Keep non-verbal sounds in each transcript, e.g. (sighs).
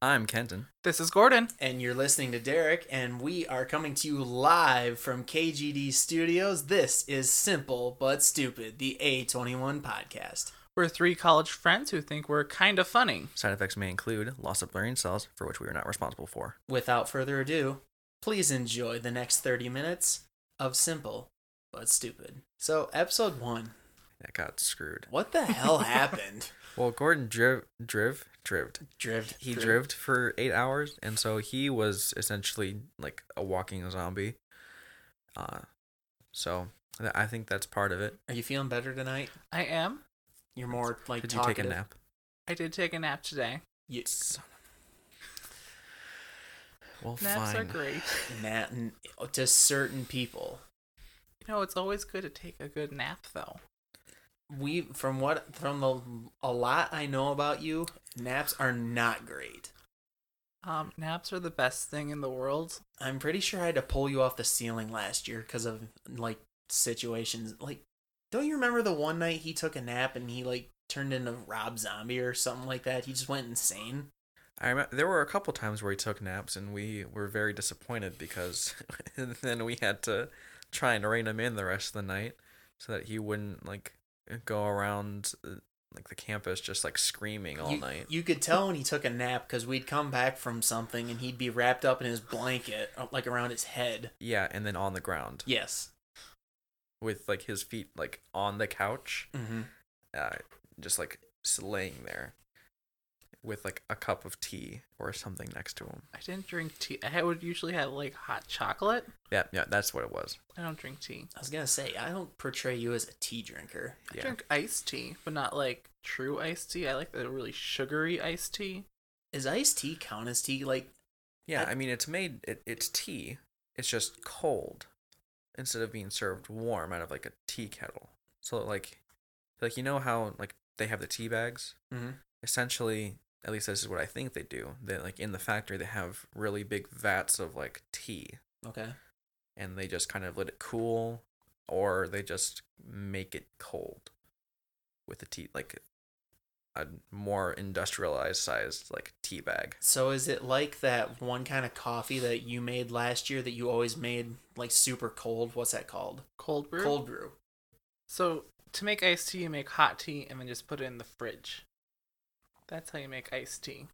I'm Kenton. This is Gordon. And you're listening to Derek, and we are coming to you live from KGD Studios. This is Simple But Stupid, the A21 podcast. We're three college friends who think we're kind of funny. Side effects may include loss of brain cells, for which we are not responsible for. Without further ado, please enjoy the next 30 minutes of Simple But Stupid. So, episode one. That got screwed. What the hell (laughs) happened? Well, Gordon driv, driv, drived. Drived. He Driv- drived for eight hours, and so he was essentially like a walking zombie. Uh, so th- I think that's part of it. Are you feeling better tonight? I am. You're more like Did you take a nap? I did take a nap today. You, Son of- (sighs) Well, Naps are great. (laughs) (laughs) nap, to certain people. You know, it's always good to take a good nap, though. We from what from the a lot I know about you, naps are not great. Um, naps are the best thing in the world. I'm pretty sure I had to pull you off the ceiling last year because of like situations. Like, don't you remember the one night he took a nap and he like turned into Rob Zombie or something like that? He just went insane. I remember there were a couple times where he took naps, and we were very disappointed because (laughs) then we had to try and rein him in the rest of the night so that he wouldn't like go around uh, like the campus just like screaming all you, night. You could tell when he took a nap because we'd come back from something and he'd be wrapped up in his blanket, uh, like around his head. Yeah, and then on the ground Yes. with like his feet like on the couch, Mm-hmm. uh, just like laying there with like a cup of tea or something next to him. I didn't drink tea. I would usually have like hot chocolate. Yeah, yeah, that's what it was. I don't drink tea. I was gonna say I don't portray you as a tea drinker. I Yeah. drink iced tea, but not like true iced tea. I like the really sugary iced tea. Is iced tea count as tea? Like, Yeah, I- I mean it's made it, it's tea. It's just cold instead of being served warm out of like a tea kettle. So like like you know how like they have the tea bags? Mhm. Essentially, at least this is what I think they do. They like in the factory they have really big vats of like tea okay. and they just kind of let it cool or they just make it cold with the tea like a more industrialized sized like tea bag. So is it like that one kind of coffee that you made last year that you always made like super cold? What's that called? Cold brew. Cold brew. So to make iced tea, you make hot tea and then just put it in the fridge. That's how you make iced tea.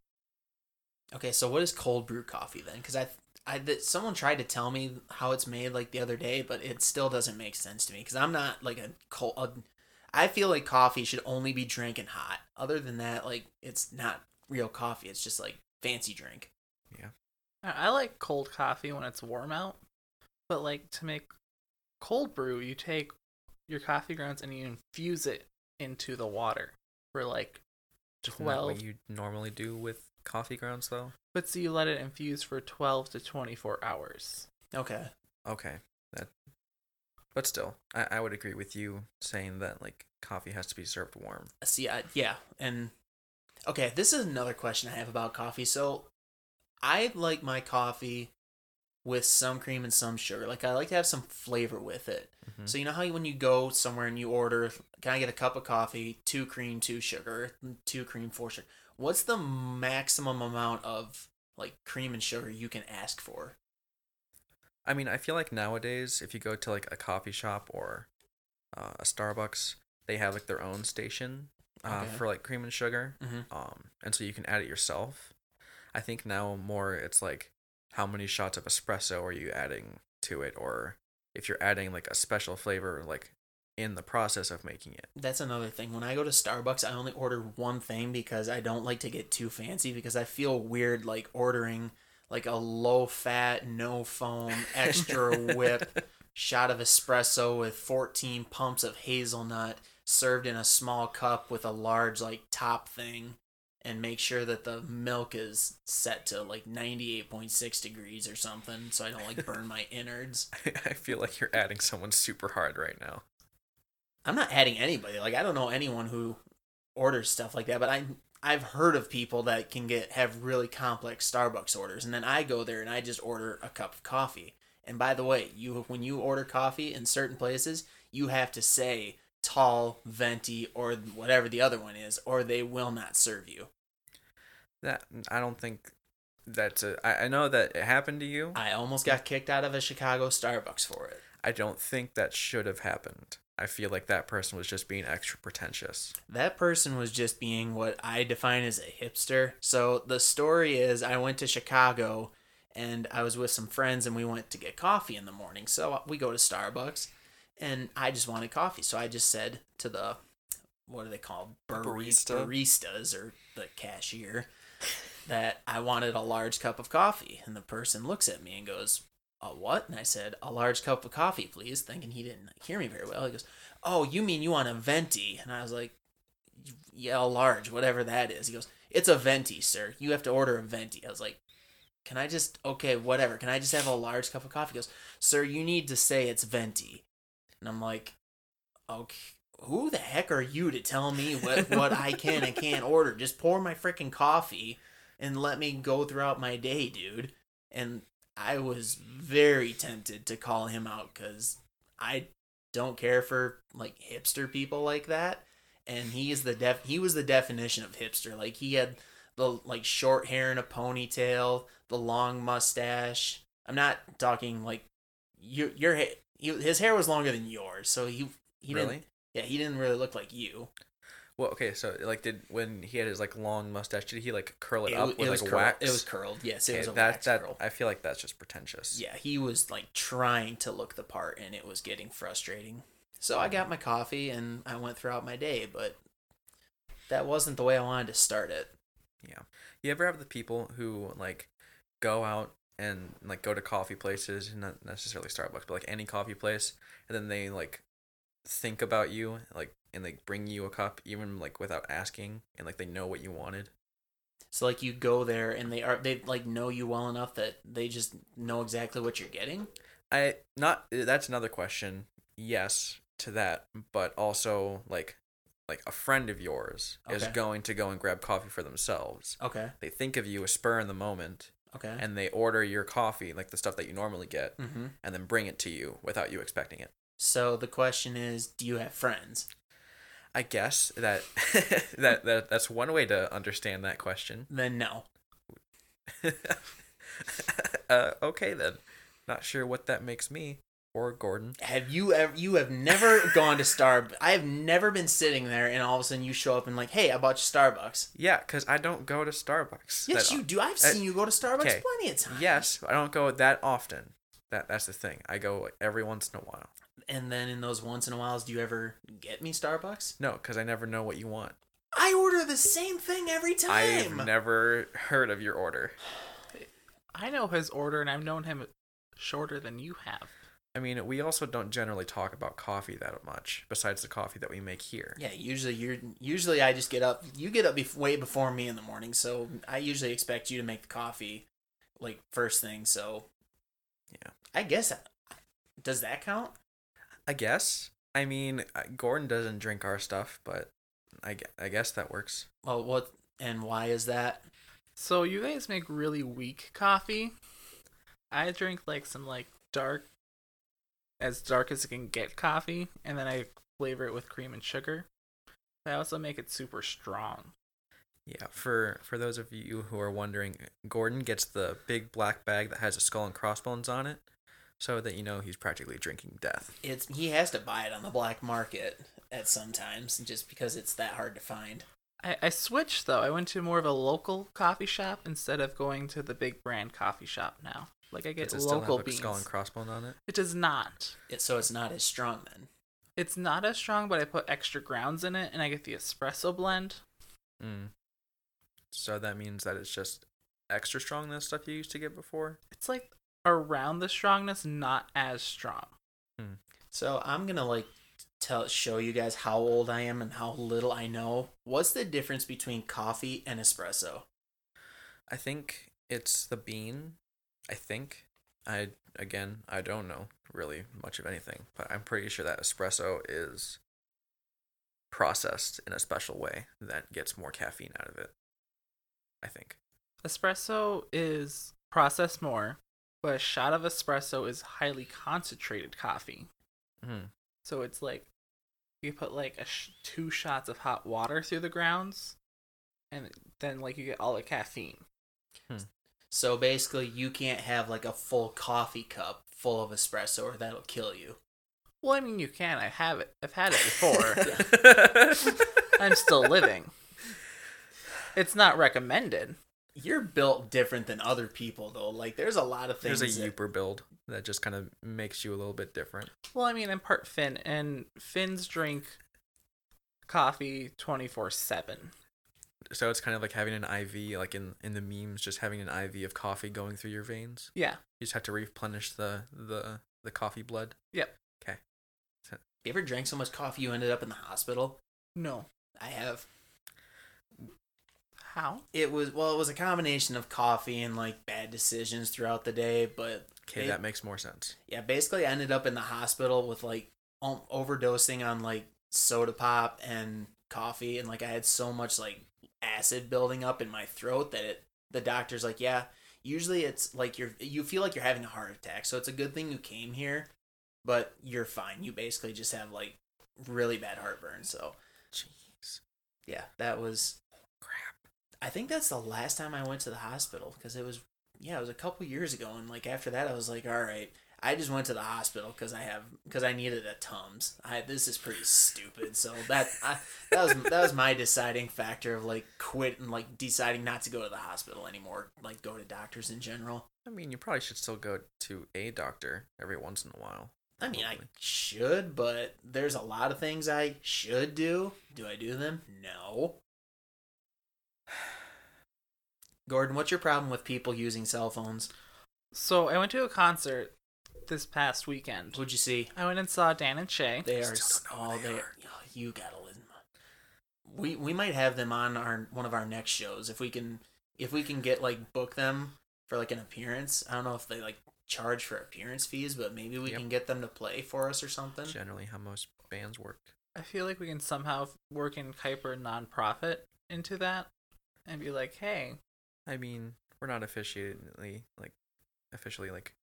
Okay, so what is cold brew coffee then? Because I, I that someone tried to tell me how it's made like the other day, but it still doesn't make sense to me because I'm not like a cold. A, I feel like coffee should only be drinking hot. Other than that, like it's not real coffee. It's just like fancy drink. Yeah. I like cold coffee when it's warm out, but like to make cold brew, you take your coffee grounds and you infuse it into the water for like Isn't that what you normally do with coffee grounds though? But so you let it infuse for twelve to twenty four hours. Okay. Okay, that. But still, I, I would agree with you saying that like coffee has to be served warm. See, I, yeah, and okay, this is another question I have about coffee. So, I like my coffee with some cream and some sugar. Like I like to have some flavor with it. Mhm. So you know how when you go somewhere and you order, can I get a cup of coffee, two cream, two sugar, two cream, four sugar? What's the maximum amount of like cream and sugar you can ask for? I mean, I feel like nowadays, if you go to like a coffee shop or uh, a Starbucks, they have like their own station uh, Okay. for like cream and sugar, Mhm. um, and so you can add it yourself. I think now more it's like how many shots of espresso are you adding to it, or if you're adding like a special flavor like in the process of making it. That's another thing. When I go to Starbucks, I only order one thing because I don't like to get too fancy because I feel weird like ordering like a low fat, no foam, extra (laughs) whip shot of espresso with 14 pumps of hazelnut served in a small cup with a large like top thing and make sure that the milk is set to like 98.6 degrees or something so I don't like (laughs) burn my innards. (laughs) I feel like you're adding someone super hard right now. I'm not adding anybody. Like I don't know anyone who orders stuff like that, but I I've heard of people that can get have really complex Starbucks orders, and then I go there and I just order a cup of coffee. And by the way, you when you order coffee in certain places, you have to say tall, venti, or whatever the other one is, or they will not serve you. That I don't think that's a. I, I know that it happened to you. I almost got kicked out of a Chicago Starbucks for it. I don't think that should have happened. I feel like that person was just being extra pretentious. That person was just being what I define as a hipster. So the story is I went to Chicago and I was with some friends and we went to get coffee in the morning. So we go to Starbucks and I just wanted coffee. So I just said to the what are they called? Barista? Baristas or the cashier that I wanted a large cup of coffee. And the person looks at me and goes, a what? And I said, a large cup of coffee, please, thinking he didn't hear me very well. He goes, oh, you mean you want a venti? And I was like, yeah, large, whatever that is. He goes, it's a venti, sir. You have to order a venti. I was like, can I just, okay, whatever. Can I just have a large cup of coffee? He goes, sir, you need to say it's venti. And I'm like, okay, who the heck are you to tell me what, what I can and can't order? Just pour my freaking coffee and let me go throughout my day, dude. And I was very tempted to call him out because I don't care for like hipster people like that. And he is the def he was the definition of hipster. Like he had the like short hair and a ponytail, the long mustache. I'm not talking like your your ha- you, his hair was longer than yours, so he he really? didn't yeah he didn't really look like you. Well, okay, so like, did when he had his like long mustache, did he like curl it, It, up it with was like curled. wax? It was curled. Yes, it Okay, was a that wax that curl. I feel like that's just pretentious. Yeah, he was like trying to look the part and it was getting frustrating. So I got my coffee and I went throughout my day, but that wasn't the way I wanted to start it. Yeah. You ever have the people who like go out and like go to coffee places, not necessarily Starbucks, but like any coffee place, and then they like think about you, like and like bring you a cup even like without asking, and like they know what you wanted. So like you go there and they are they like know you well enough that they just know exactly what you're getting. I not that's another question. Yes to that, but also like like a friend of yours is going to go and grab coffee for themselves. Okay. They think of you a spur in the moment, Okay. and they order your coffee, like the stuff that you normally get, mm-hmm. and then bring it to you without you expecting it. So the question is, do you have friends? I guess that (laughs) that, that that's one way to understand that question. Then no. (laughs) uh, okay then. Not sure what that makes me or Gordon. Have you ever? You have never gone to Star. I have never been sitting there and all of a sudden you show up and like, hey, I bought you Starbucks. Yeah, because I don't go to Starbucks. Yes, you do. I've uh, seen you go to Starbucks okay. plenty of times. Yes, I don't go that often. That that's the thing. I go like every once in a while. And then in those once in a whiles, do you ever get me Starbucks? No, because I never know what you want. I order the same thing every time. I've never heard of your order. I know his order, and I've known him shorter than you have. I mean, we also don't generally talk about coffee that much, besides the coffee that we make here. yeah, usually you're. Usually I just get up. You get up bef- way before me in the morning, so I usually expect you to make the coffee, like first thing. So, Yeah. I guess. Does that count? I guess. I mean, uh, Gordon doesn't drink our stuff, but I, I guess that works. Well, what and why is that? So you guys make really weak coffee. I drink like some like dark, as dark as it can get coffee, and then I flavor it with cream and sugar. I also make it super strong. Yeah, for for those of you who are wondering, Gordon gets the big black bag that has a skull and crossbones on it, so that you know he's practically drinking death. It's he has to buy it on the black market at sometimes, just because it's that hard to find. I, I switched though. I went to more of a local coffee shop instead of going to the big brand coffee shop now. Like I get Does it still local have a beans. skull and crossbone on it? It does not. It so it's not as strong then. It's not as strong, but I put extra grounds in it, and I get the espresso blend. Mm. So that means that it's just extra strong than stuff you used to get before. It's like around the strongness, not as strong. Hmm. So I'm gonna like tell show you guys how old I am and how little I know. What's the difference between coffee and espresso? I think it's the bean. I think. I again, I don't know really much of anything, but I'm pretty sure that espresso is processed in a special way that gets more caffeine out of it. I think. Espresso is processed more, but a shot of espresso is highly concentrated coffee. Mm. So it's like you put like a sh- two shots of hot water through the grounds, and then like you get all the caffeine. So basically, you can't have like a full coffee cup full of espresso, or that'll kill you. Well, I mean, you can. I have it. I've had it before. (laughs) I'm still living. It's not recommended. You're built different than other people, though. Like, there's a lot of things. There's a that- Uper build that just kind of makes you a little bit different. Well, I mean, I'm part Finn, and Finns drink coffee 24 7. So it's kind of like having an IV, like in in the memes, just having an IV of coffee going through your veins. Yeah. You just have to replenish the the the coffee blood. Yep. Okay. You ever drank so much coffee you ended up in the hospital? No. I have. How? It was well, it was a combination of coffee and like bad decisions throughout the day, but Okay, It- that makes more sense. yeah, basically I ended up in the hospital with like um, overdosing on like soda pop and coffee and like I had so much like acid building up in my throat that it the doctor's like, "Yeah, usually it's like you're you feel like you're having a heart attack. So it's a good thing you came here, but you're fine. You basically just have like really bad heartburn." So, Jeez. yeah, that was Crap. I think that's the last time I went to the hospital because it was yeah, it was a couple years ago and like after that I was like, all right, I just went to the hospital because I have because I needed a tums. I this is pretty stupid. So that I, that was that was my deciding factor of like quit and like deciding not to go to the hospital anymore. Like go to doctors in general. I mean, you probably should still go to a doctor every once in a while. I mean, I should, but there's a lot of things I should do. Do I do them? No. Gordon, what's your problem with people using cell phones? So I went to a concert this past weekend. What'd you see? I went and saw Dan and Shay. They are all don't know oh who they they are. oh, you gotta listen. We we might have them on our one of our next shows if we can if we can get like book them for like an appearance. I don't know if they like charge for appearance fees, but maybe we Yep. can get them to play for us or something. Generally, how most bands work. I feel like we can somehow work in Kuiper nonprofit into that and be like, hey, I mean, we're not officially like officially like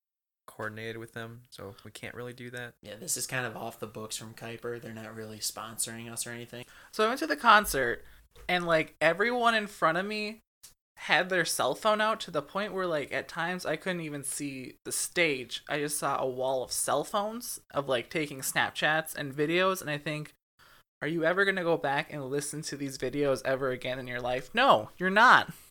coordinated with them, so we can't really do that. Yeah, this is kind of off the books from Kuiper. They're not really sponsoring us or anything. So I went to the concert, and like everyone in front of me had their cell phone out to the point where like at times I couldn't even see the stage. I just saw a wall of cell phones of like taking Snapchats and videos, and I think, are you ever gonna go back and listen to these videos ever again in your life? No, you're not. (laughs)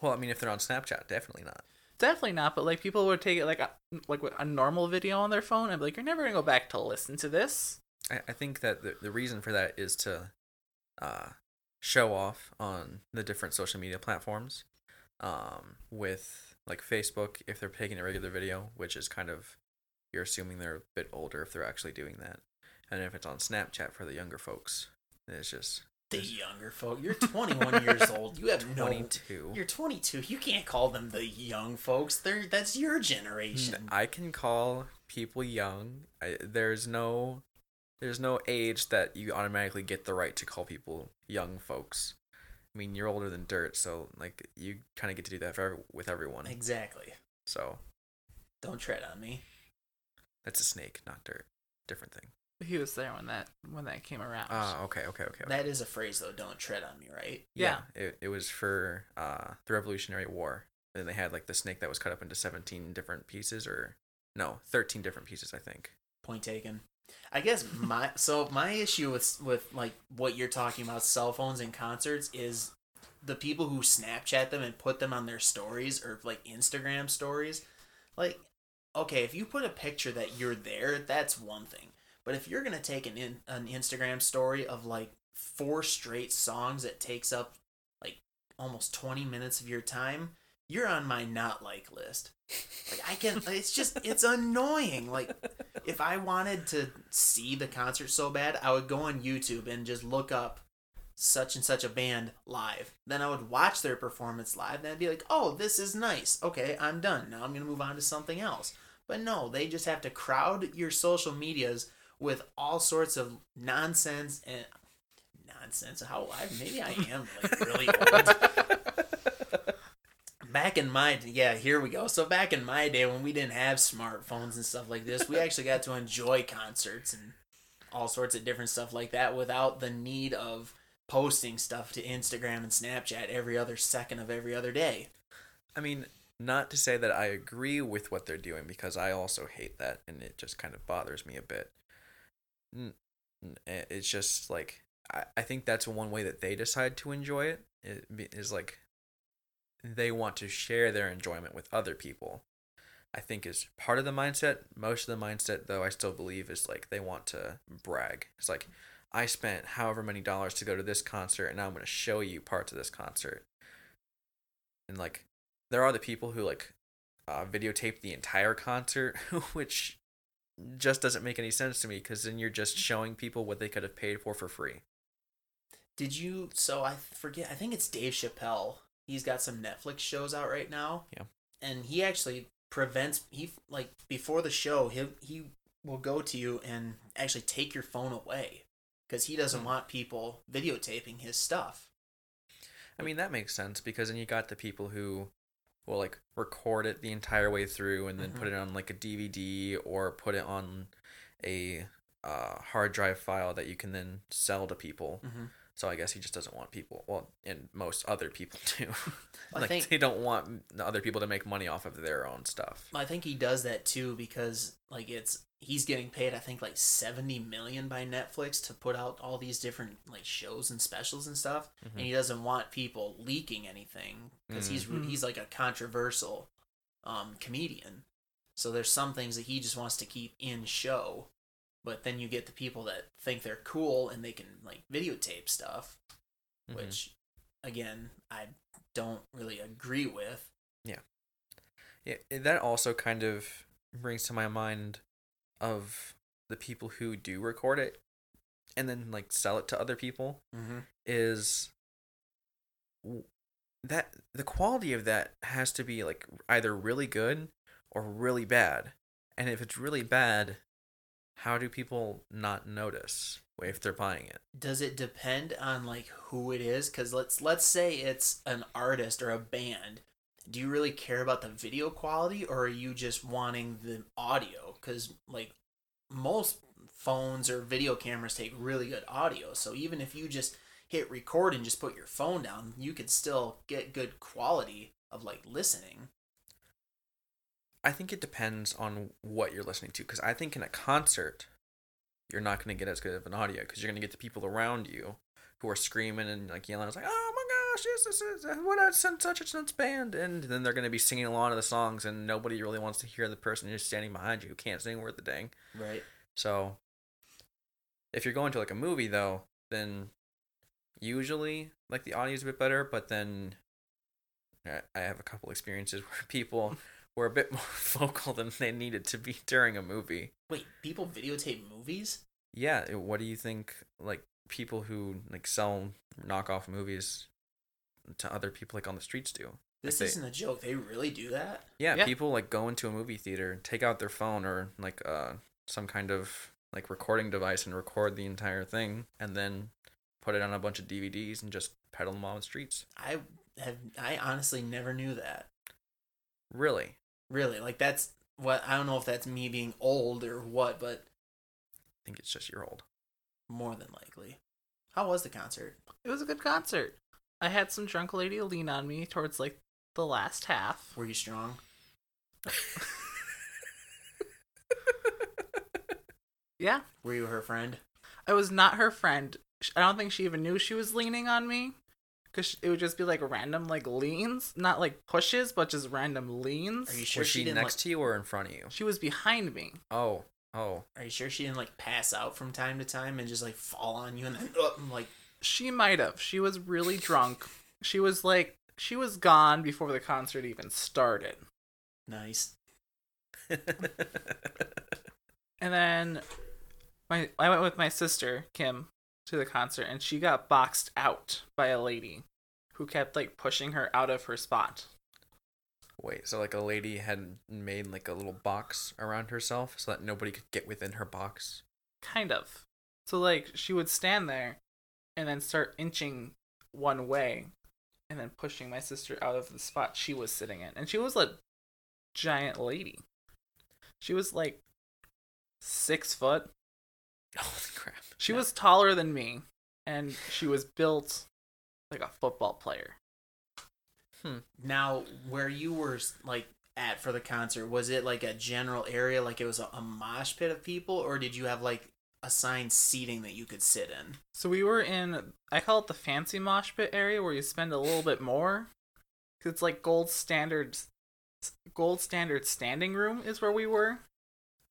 Well, I mean, if they're on Snapchat, definitely not. Definitely not. But like people would take it like a like a normal video on their phone. I'd be like, you're never gonna go back to listen to this. I, I think that the, the reason for that is to uh, show off on the different social media platforms um, with like Facebook if they're taking a regular video, which is kind of you're assuming they're a bit older if they're actually doing that, and if it's on Snapchat for the younger folks, it's just The younger folk. You're 21 years (laughs) old. You have no. 22. You're 22. You can't call them the young folks. They're that's your generation. I can call people young. I, there's no there's no age that you automatically get the right to call people young folks. I mean, you're older than dirt, so like you kind of get to do that for every, with everyone. Exactly. So Don't tread on me. that's a snake, not dirt. Different thing. He was there when that when that came around. Ah, okay, okay, okay. okay. That is a phrase though. Don't tread on me, right? yeah, it it was for uh the Revolutionary War. And they had like the snake that was cut up into 17 different pieces, or no, 13 different pieces, I think. Point taken. I guess my (laughs) so my issue with with like what you're talking about cell phones and concerts is the people who Snapchat them and put them on their stories or like Instagram stories. Like, okay, if you put a picture that you're there, that's one thing. But if you're gonna take an in, an Instagram story of like four straight songs that takes up like almost 20 minutes of your time, you're on my not like list. Like I can (laughs) it's just it's annoying. Like if I wanted to see the concert so bad, I would go on YouTube and just look up such and such a band live. Then I would watch their performance live. Then I'd be like, "Oh, this is nice. Okay, I'm done. Now I'm gonna move on to something else." But no, they just have to crowd your social medias with all sorts of nonsense and nonsense. How I maybe I am like really old. (laughs) back in my yeah here we go so back in my day when we didn't have smartphones and stuff like this we actually got to enjoy concerts and all sorts of different stuff like that without the need of posting stuff to Instagram and Snapchat every other second of every other day. I mean, not to say that I agree with what they're doing because I also hate that and it just kind of bothers me a bit. N- eh, It's just like I, I think that's one way that they decide to enjoy it. Is like they want to share their enjoyment with other people. I think is part of the mindset. Most of the mindset though I still believe is like they want to brag. It's like I spent however many dollars to go to this concert and now I'm going to show you parts of this concert. And like there are the people who like uh, videotape the entire concert, (laughs) which just doesn't make any sense to me because then you're just showing people what they could have paid for for free. Did you? So I forget. I think it's Dave Chappelle. He's got some Netflix shows out right now. Yeah. And he actually prevents he like before the show he he will go to you and actually take your phone away because he doesn't Hmm. want people videotaping his stuff. I mean that makes sense because then you got the people who will like record it the entire way through and then put Mhm. it on like a DVD or put it on a uh, hard drive file that you can then sell to people. Mm-hmm. So I guess he just doesn't want people. Well, and most other people (laughs) too. I think- they don't want other people to make money off of their own stuff. I think he does that too because like it's he's getting paid I think like 70 million by Netflix to put out all these different like shows and specials and stuff Mhm. and he doesn't want people leaking anything because he's Mm. he's like a controversial um comedian. So there's some things that he just wants to keep in show. But then you get the people that think they're cool and they can like videotape stuff, Mhm. which again, I don't really agree with. Yeah, it- that also kind of brings to my mind of the people who do record it and then like sell it to other people Mm-hmm. is that the quality of that has to be like either really good or really bad. And if it's really bad, how do people not notice if they're buying it? does it depend on like who it is? Because let's let's say it's an artist or a band. Do you really care about the video quality or are you just wanting the audio? Because like most phones or video cameras take really good audio. So even if you just hit record and just put your phone down you could still get good quality of like listening I think it depends on what you're listening to because I think in a concert, you're not going to get as good of an audio because you're going to get the people around you who are screaming and like yelling. It's like, oh my gosh, yes, this is what a such such and such band, and then they're going to be singing along to the songs, and nobody really wants to hear the person who's standing behind you who can't sing worth a dang. right So, if you're going to like a movie though, then usually like the audio is a bit better, but then I have a couple experiences (laughs) where people were a bit (laughs) more vocal than they needed to be during a movie. wait people videotape movies Yeah, what do you think like people who like sell knockoff movies to other people like on the streets do? this they- isn't a joke they really do that Yeah, Yeah. people like go into a movie theater, take out their phone or like uh some kind of like recording device and record the entire thing and then put it on a bunch of DVDs and just peddle them on the streets. i have i honestly never knew that Really? Really, like that's what I don't know if that's me being old or what, but I think it's just your old. more than likely. How was the concert? It was a good concert. I had some drunk lady lean on me towards like the last half. Were you strong? (laughs) Yeah, Were you her friend? I was not her friend. I don't think she even knew she was leaning on me. Cause it would just be like random like leans, not like pushes, but just random leans. Are you sure Was she, she next like, to you or in front of you? She was behind me. Oh, oh. Are you sure she didn't like pass out from time to time and just like fall on you and then uh, like She might have. She was really drunk. She was like she was gone before the concert even started. nice? (laughs) And then my I went with my sister, Kim, to the concert and she got boxed out by a lady who kept like pushing her out of her spot. Wait, so like a lady had made like a little box around herself so that nobody could get within her box? Kind of. So like she would stand there and then start inching one way and then pushing my sister out of the spot she was sitting in. And she was a giant lady. She was like six foot. Holy crap. She No. was taller than me and she was built like a football player. Hmm. Now, where you were like at for the concert, was it like a general area, like it was a, a mosh pit of people, or did you have like assigned seating that you could sit in? So we were in I call it the fancy mosh pit area where you spend a little bit more. Cause it's like gold standard, gold standard standing room is where we were.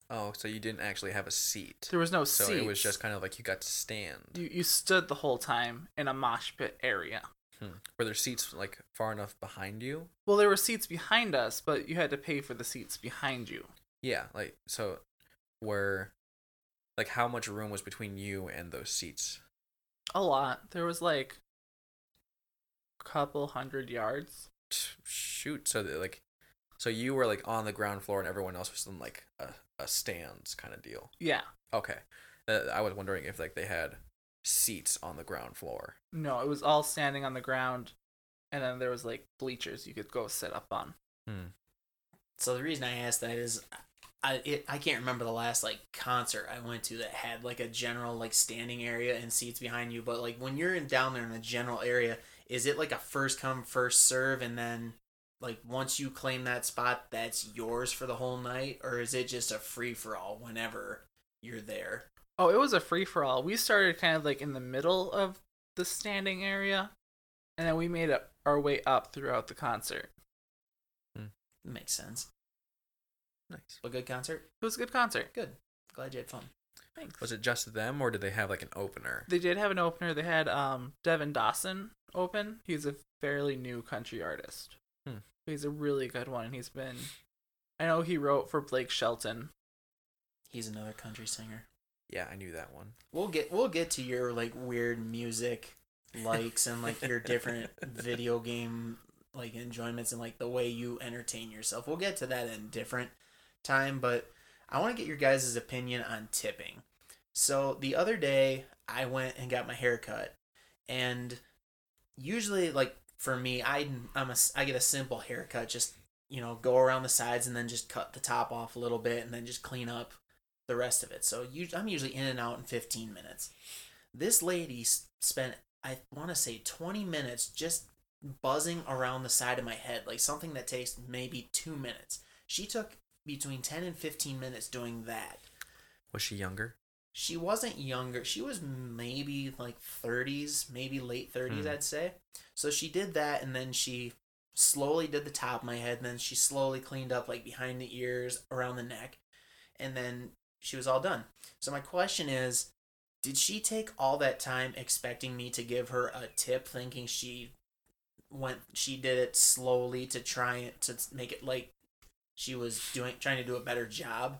Oh, so you didn't actually have a seat. There was no So seats. it was just kind of like you got to stand. you you stood the whole time in a mosh pit area. Hmm. Were there seats like far enough behind you? Well, there were seats behind us, but you had to pay for the seats behind you. Yeah, like so where like how much room was between you and those seats? A lot. There was like a couple hundred yards. Shoot, so that, like so you were like on the ground floor and everyone else was in like a stands kind of deal. Yeah. Okay. Uh, I was wondering if like they had seats on the ground floor. No, it was all standing on the ground, and then there was like bleachers you could go sit up on. Hmm. So the reason I asked that is, I it, I can't remember the last like concert I went to that had like a general like standing area and seats behind you. But like when you're in down there in the general area, is it like a first come first serve and then like once you claim that spot, that's yours for the whole night, or is it just a free for all whenever you're there? Oh, it was a free for all. We started kind of like in the middle of the standing area, and then we made it our way up throughout the concert. hmm. Makes sense. Nice. A good concert. It was a good concert. Good. Glad you had fun. Thanks. Was it just them or did they have like an opener? They did have an opener. They had um Devin Dawson open. He's a fairly new country artist. Hmm. He's a really good one, and he's been. I know he wrote for Blake Shelton. He's another country singer. Yeah, I knew that one. We'll get we'll get to your like weird music likes and like your different (laughs) video game like enjoyments and like the way you entertain yourself. We'll get to that in a different time, but I want to get your guys' opinion on tipping. So the other day I went and got my hair cut and usually like for me I I'm a I get a simple haircut just you know go around the sides and then just cut the top off a little bit and then just clean up the rest of it. So you, I'm usually in and out in 15 minutes. This lady spent, I want to say, 20 minutes just buzzing around the side of my head, like something that takes maybe two minutes. She took between 10 and 15 minutes doing that. Was she younger? She wasn't younger. She was maybe like 30s, maybe late 30s, Hmm. I'd say. So she did that and then she slowly did the top of my head and then she slowly cleaned up like behind the ears, around the neck. And then she was all done. So my question is, did she take all that time expecting me to give her a tip thinking she went she did it slowly to try it to make it like she was doing trying to do a better job?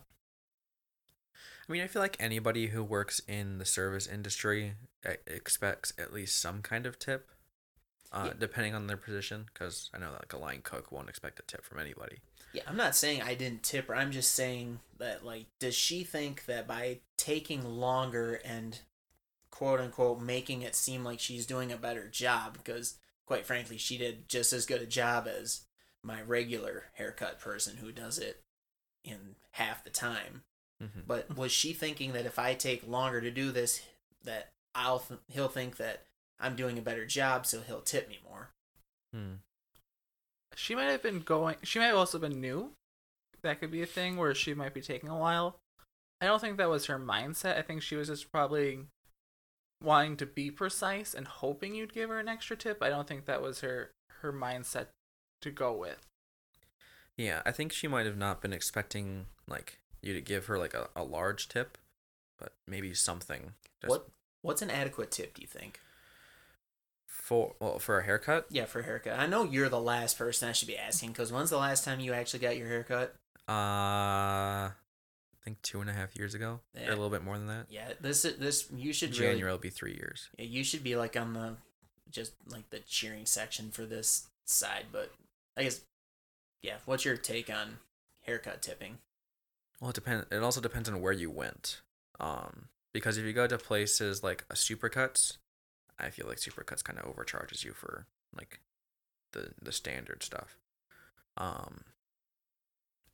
I mean, I feel like anybody who works in the service industry e- expects at least some kind of tip, uh, Yeah. depending on their position. Because I know that like a line cook won't expect a tip from anybody. Yeah, I'm not saying I didn't tip her. I'm just saying that, like, does she think that by taking longer and quote unquote making it seem like she's doing a better job, because quite frankly, she did just as good a job as my regular haircut person who does it in half the time. Hmm But was she thinking that if I take longer to do this, that I'll th- he'll think that I'm doing a better job, so he'll tip me more? Hmm. She might have been going. She might have also been new. That could be a thing where she might be taking a while. I don't think that was her mindset. I think she was just probably wanting to be precise and hoping you'd give her an extra tip. I don't think that was her her mindset to go with. Yeah, I think she might have not been expecting like you to give her like a, a large tip, but maybe something. Just What What's an adequate tip? Do you think? for well for a haircut? Yeah, for a haircut. I know you're the last person I should be asking because when's the last time you actually got your haircut? Uh, I think two and a half years ago, or a little bit more than that. Yeah, this is this you should January really will be three years. yeah, you should be like on the just like the cheering section for this side, but I guess yeah. What's your take on haircut tipping? Well, it depends. It also depends on where you went. Um, because if you go to places like a Supercuts, I feel like Supercuts kind of overcharges you for like the the standard stuff. Um.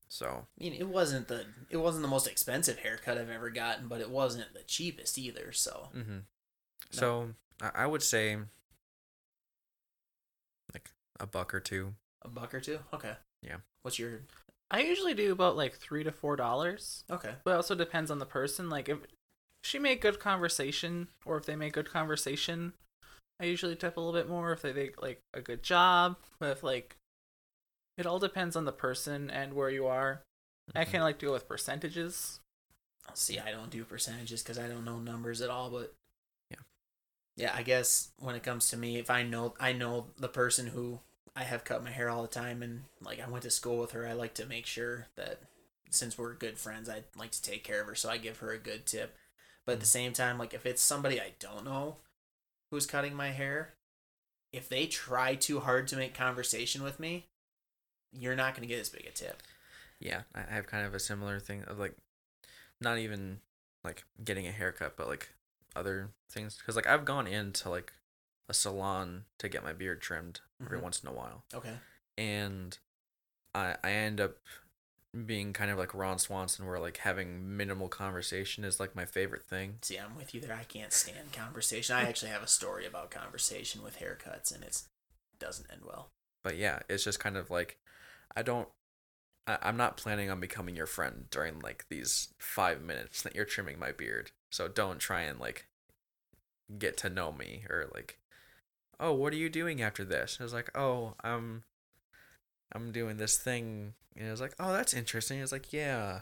So I mean, it wasn't the it wasn't the most expensive haircut I've ever gotten, but it wasn't the cheapest either. So Mm-hmm. So I, I would say like a buck or two. A buck or two? Okay. Yeah. What's your I usually do about like three to four dollars, Okay. but it also depends on the person. Like if she made good conversation, or if they make good conversation, I usually tip a little bit more if they make like a good job. But if like, it all depends on the person and where you are. I Mhm. kind of like to go with percentages. See, I don't do percentages because I don't know numbers at all. But Yeah. yeah, I guess when it comes to me, if I know I know the person who I have cut my hair all the time, and like I went to school with her, I like to make sure that since we're good friends, I'd like to take care of her, so I give her a good tip. But at the mm. same time, like if it's somebody I don't know who's cutting my hair, if they try too hard to make conversation with me, you're not gonna get as big a tip. Yeah, I I have kind of a similar thing of like, not even like getting a haircut, but like other things. Because like I've gone into like a salon to get my beard trimmed every Mhm. once in a while, Okay. and I I end up being kind of like Ron Swanson, where like having minimal conversation is like my favorite thing. See, I'm with you there. I can't stand conversation. I actually have a story about conversation with haircuts, and it's doesn't end well. But yeah, it's just kind of like I don't. I, I'm not planning on becoming your friend during like these five minutes that you're trimming my beard. So don't try and like get to know me or like, oh, what are you doing after this? I was like, oh, I'm, I'm doing this thing. And I was like, oh, that's interesting. I was like, yeah.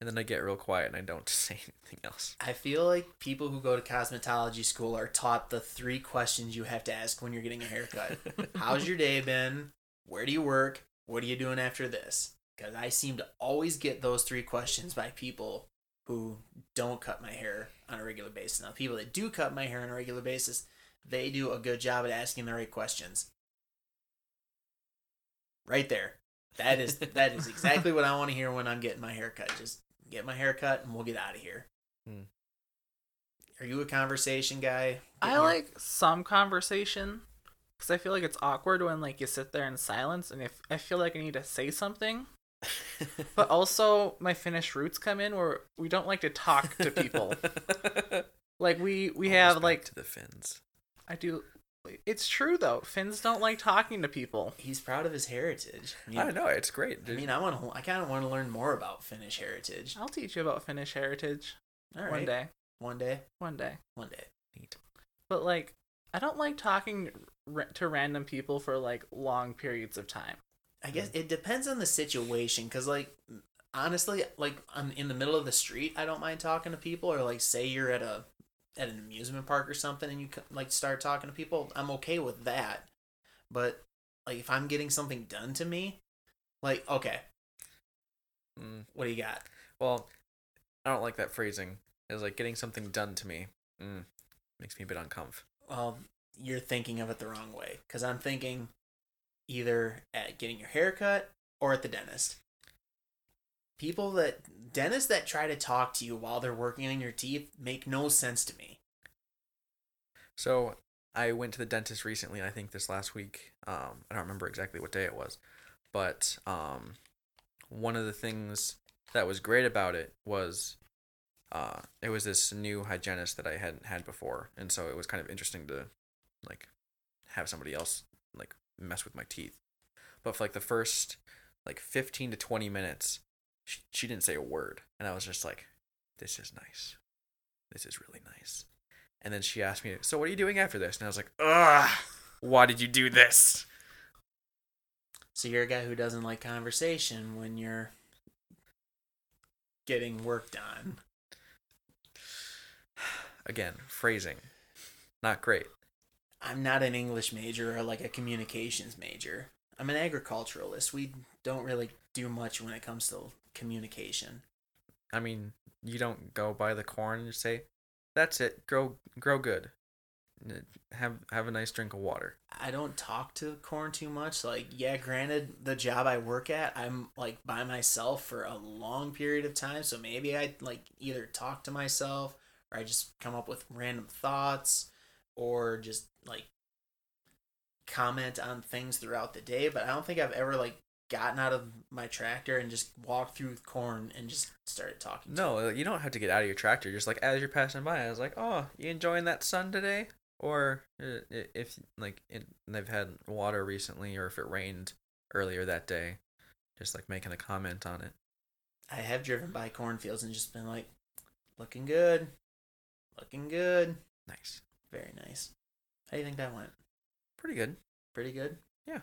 And then I get real quiet and I don't (laughs) say anything else. I feel like people who go to cosmetology school are taught the three questions you have to ask when you're getting a haircut. (laughs) How's your day been? Where do you work? What are you doing after this? Because I seem to always get those three questions by people who don't cut my hair on a regular basis. Now, people that do cut my hair on a regular basis, they do a good job at asking the right questions. Right there. That is (laughs) that is exactly what I want to hear when I'm getting my hair cut. Just get my hair cut and we'll get out of here. Hmm. Are you a conversation guy? I Getting your- like some conversation because I feel like it's awkward when like you sit there in silence, and if I feel like I need to say something, (laughs) but also my Finnish roots come in where we don't like to talk to people. (laughs) like we we Almost have back like to the Finns. I do. It's true though. Finns don't like talking to people. He's proud of his heritage. I mean, I know it's great. I mean, I want to. I kind of want to learn more about Finnish heritage. I'll teach you about Finnish heritage All right, one day. one day, One day. one day. Neat. But like, I don't like talking to random people for like long periods of time. I guess it depends on the situation, cause like honestly, like I'm in the middle of the street, I don't mind talking to people, or like say you're at a at an amusement park or something, and you like start talking to people, I'm okay with that. But like if I'm getting something done to me, like okay, Mm. what do you got? Well, I don't like that phrasing. It's like getting something done to me. Mm, makes me a bit uncomfortable. well, you're thinking of it the wrong way. Because I'm thinking either at getting your hair cut or at the dentist. People that, dentists that try to talk to you while they're working on your teeth make no sense to me. So I went to the dentist recently. I think this last week. Um, I don't remember exactly what day it was, but um, one of the things that was great about it was, uh, it was this new hygienist that I hadn't had before, and so it was kind of interesting to, like, have somebody else like mess with my teeth. But for like the first like fifteen to twenty minutes, she, she didn't say a word, and I was just like, "This is nice. This is really nice." And then she asked me, "So what are you doing after this?" And I was like, "Ugh, why did you do this?" So you're a guy who doesn't like conversation when you're getting work done. Again, phrasing, not great. I'm not an English major or like a communications major. I'm an agriculturalist. We don't really do much when it comes to communication. I mean, you don't go buy the corn and say, "That's it. Grow, grow good. Have have a nice drink of water." I don't talk to corn too much. Like, yeah, granted, the job I work at, I'm like by myself for a long period of time. So maybe I like either talk to myself or I just come up with random thoughts or just like comment on things throughout the day. But I don't think I've ever like gotten out of my tractor and just walked through corn and just started talking. No, you don't have to get out of your tractor. Just like as you're passing by, I was like, "Oh, you enjoying that sun today?" Or uh, if like it, they've had water recently, or if it rained earlier that day, just like making a comment on it. I have driven by cornfields and just been like, looking good, looking good. Nice, Very nice. How do you think that went? pretty good. Pretty good. Yeah.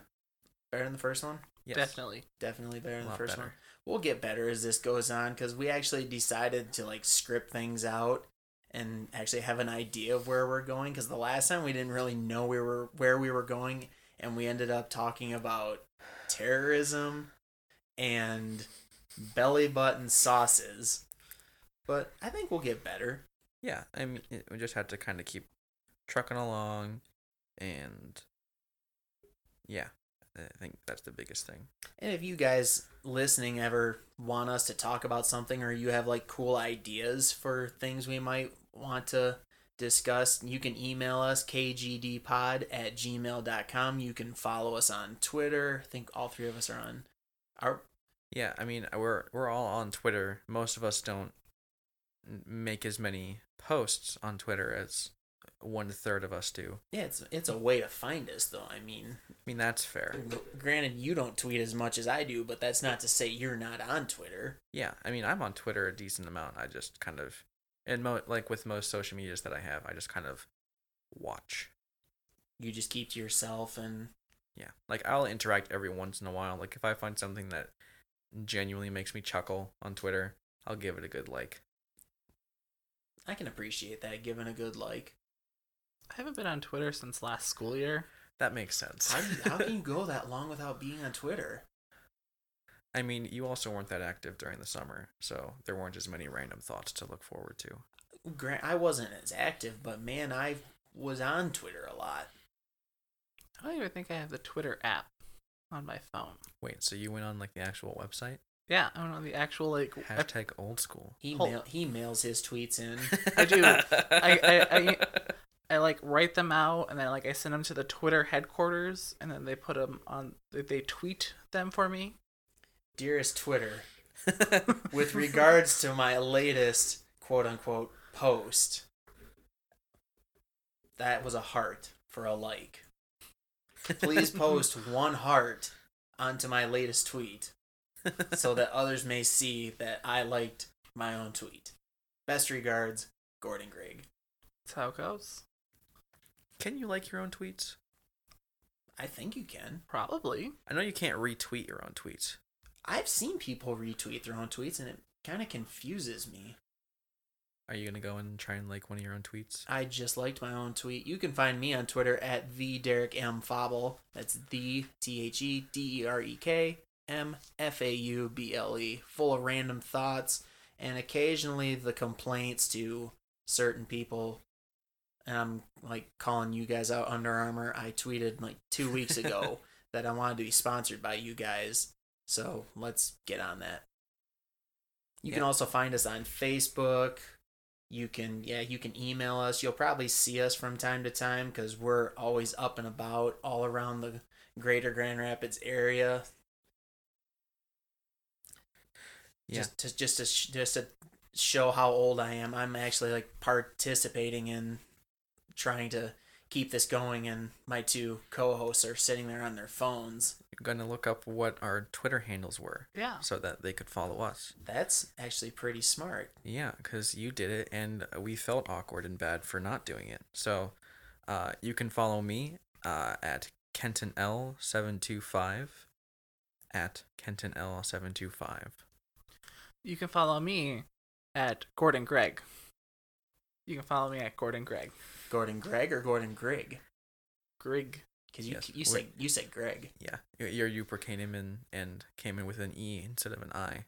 Better than the first one. Yes, Definitely. Definitely better a than the first better. one. We'll get better as this goes on because we actually decided to like script things out and actually have an idea of where we're going. Because the last time we didn't really know we were where we were going, and we ended up talking about terrorism and belly button sauces. But I think we'll get better. Yeah, I mean, we just had to kind of keep trucking along, and yeah, I think that's the biggest thing. And if you guys listening ever want us to talk about something or you have like cool ideas for things we might want to discuss, you can email us kgdpod at gmail.com. You can follow us on Twitter. I think all three of us are on our Yeah, I mean, we're we're all on Twitter. Most of us don't make as many posts on Twitter as one third of us do. yeah, it's it's a way to find us though. I mean, I mean, that's fair. granted you don't tweet as much as I do, but that's not to say you're not on Twitter. Yeah, I mean, I'm on Twitter a decent amount. I just kind of, and mo- like with most social medias that I have, I just kind of watch. You just keep to yourself and Yeah, like I'll interact every once in a while. Like if I find something that genuinely makes me chuckle on Twitter, I'll give it a good like. I can appreciate that given a good like. I haven't been on Twitter since last school year. That makes sense. How, do how can you go (laughs) that long without being on Twitter? I mean, you also weren't that active during the summer, so there weren't as many random thoughts to look forward to. Grant, I wasn't as active, but man, I was on Twitter a lot. I don't even think I have the Twitter app on my phone. Wait, so you went on like the actual website? Yeah, I don't know the actual like. Hashtag old school. He mail, he mails his tweets in. I do. I- I- I- I like write them out and then like I send them to the Twitter headquarters and then they put them on. They, tweet them for me. Dearest Twitter, (laughs) (laughs) with regards to my latest quote unquote post, that was a heart for a like. Please (laughs) post one heart onto my latest tweet so that others may see that I liked my own tweet. Best regards, Gordon Grigg. That's how it goes. Can you like your own tweets? I think you can. Probably. I know you can't retweet your own tweets. I've seen people retweet their own tweets and it kind of confuses me. Are you gonna go and try and like one of your own tweets? I just liked my own tweet. You can find me on Twitter at the Derek M Fauble. That's the T H E D E R E K M F A U B L E. Full of random thoughts and occasionally the complaints to certain people. And I'm like calling you guys out Under Armour. I tweeted like two weeks ago (laughs) that I wanted to be sponsored by you guys. So let's get on that. You can also find us on Facebook. You can, yeah, you can email us. You'll probably see us from time to time because we're always up and about all around the greater Grand Rapids area. Yeah. Just to just to sh- just to show how old I am. I'm actually like participating in trying to keep this going, and my two co-hosts are sitting there on their phones. You're gonna look up what our Twitter handles were Yeah. so that they could follow us. That's actually pretty smart. Yeah, because you did it, and we felt awkward and bad for not doing it. So, uh, you can follow me uh, at Kenton L seven two five, at Kenton L seven two five. You can follow me at Gordon Gregg. You can follow me at Gordon Gregg. Gordon Greg or Gordon Grigg? Grig. Because you Yes, you we're- said you said Greg. Yeah, your your Yooper came in and came in with an E instead of an I.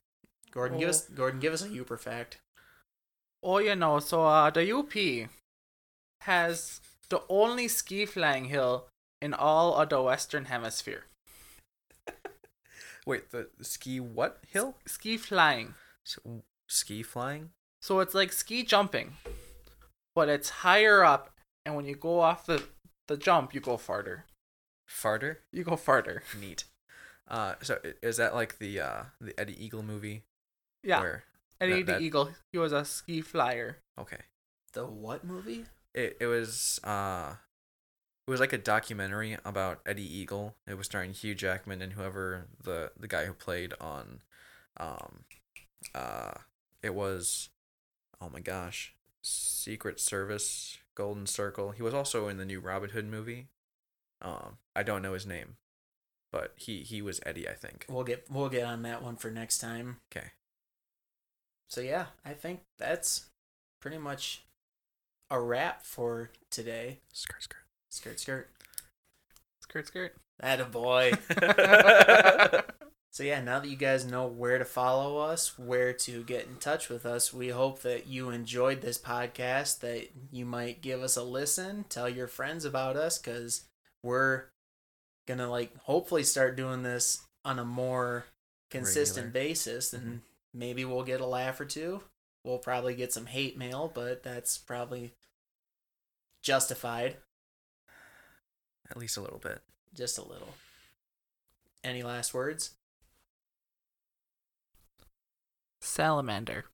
Gordon, give us Gordon, give us a Yooper fact. Oh, you know, so uh, the UP has the only ski flying hill in all of the Western Hemisphere. (laughs) Wait, the ski what hill? Ski flying. S ski flying? So it's like ski jumping, but it's higher up, and when you go off the, the jump, you go farther. Farther? You go farther. Neat. Uh, so is that like the uh the Eddie Eagle movie? Yeah. Where, Eddie that- the that- Eagle, he was a ski flyer. okay. The what movie? it, it was uh it was like a documentary about Eddie Eagle. It was starring Hugh Jackman and whoever the the guy who played on um uh it was oh my gosh Secret Service Golden Circle. He was also in the new Robin Hood movie. Um I don't know his name, but he he was Eddie, I think. We'll get we'll get on that one for next time. Okay. So yeah, I think that's pretty much a wrap for today. Skirt skirt. Skirt skirt. Skirt, skirt. That a boy. (laughs) (laughs) So yeah, now that you guys know where to follow us, where to get in touch with us, we hope that you enjoyed this podcast, that you might give us a listen, tell your friends about us cuz we're going to like hopefully start doing this on a more consistent Regular. basis and mm-hmm. maybe we'll get a laugh or two. We'll probably get some hate mail, but that's probably justified At least a little bit. just a little. Any last words? Salamander.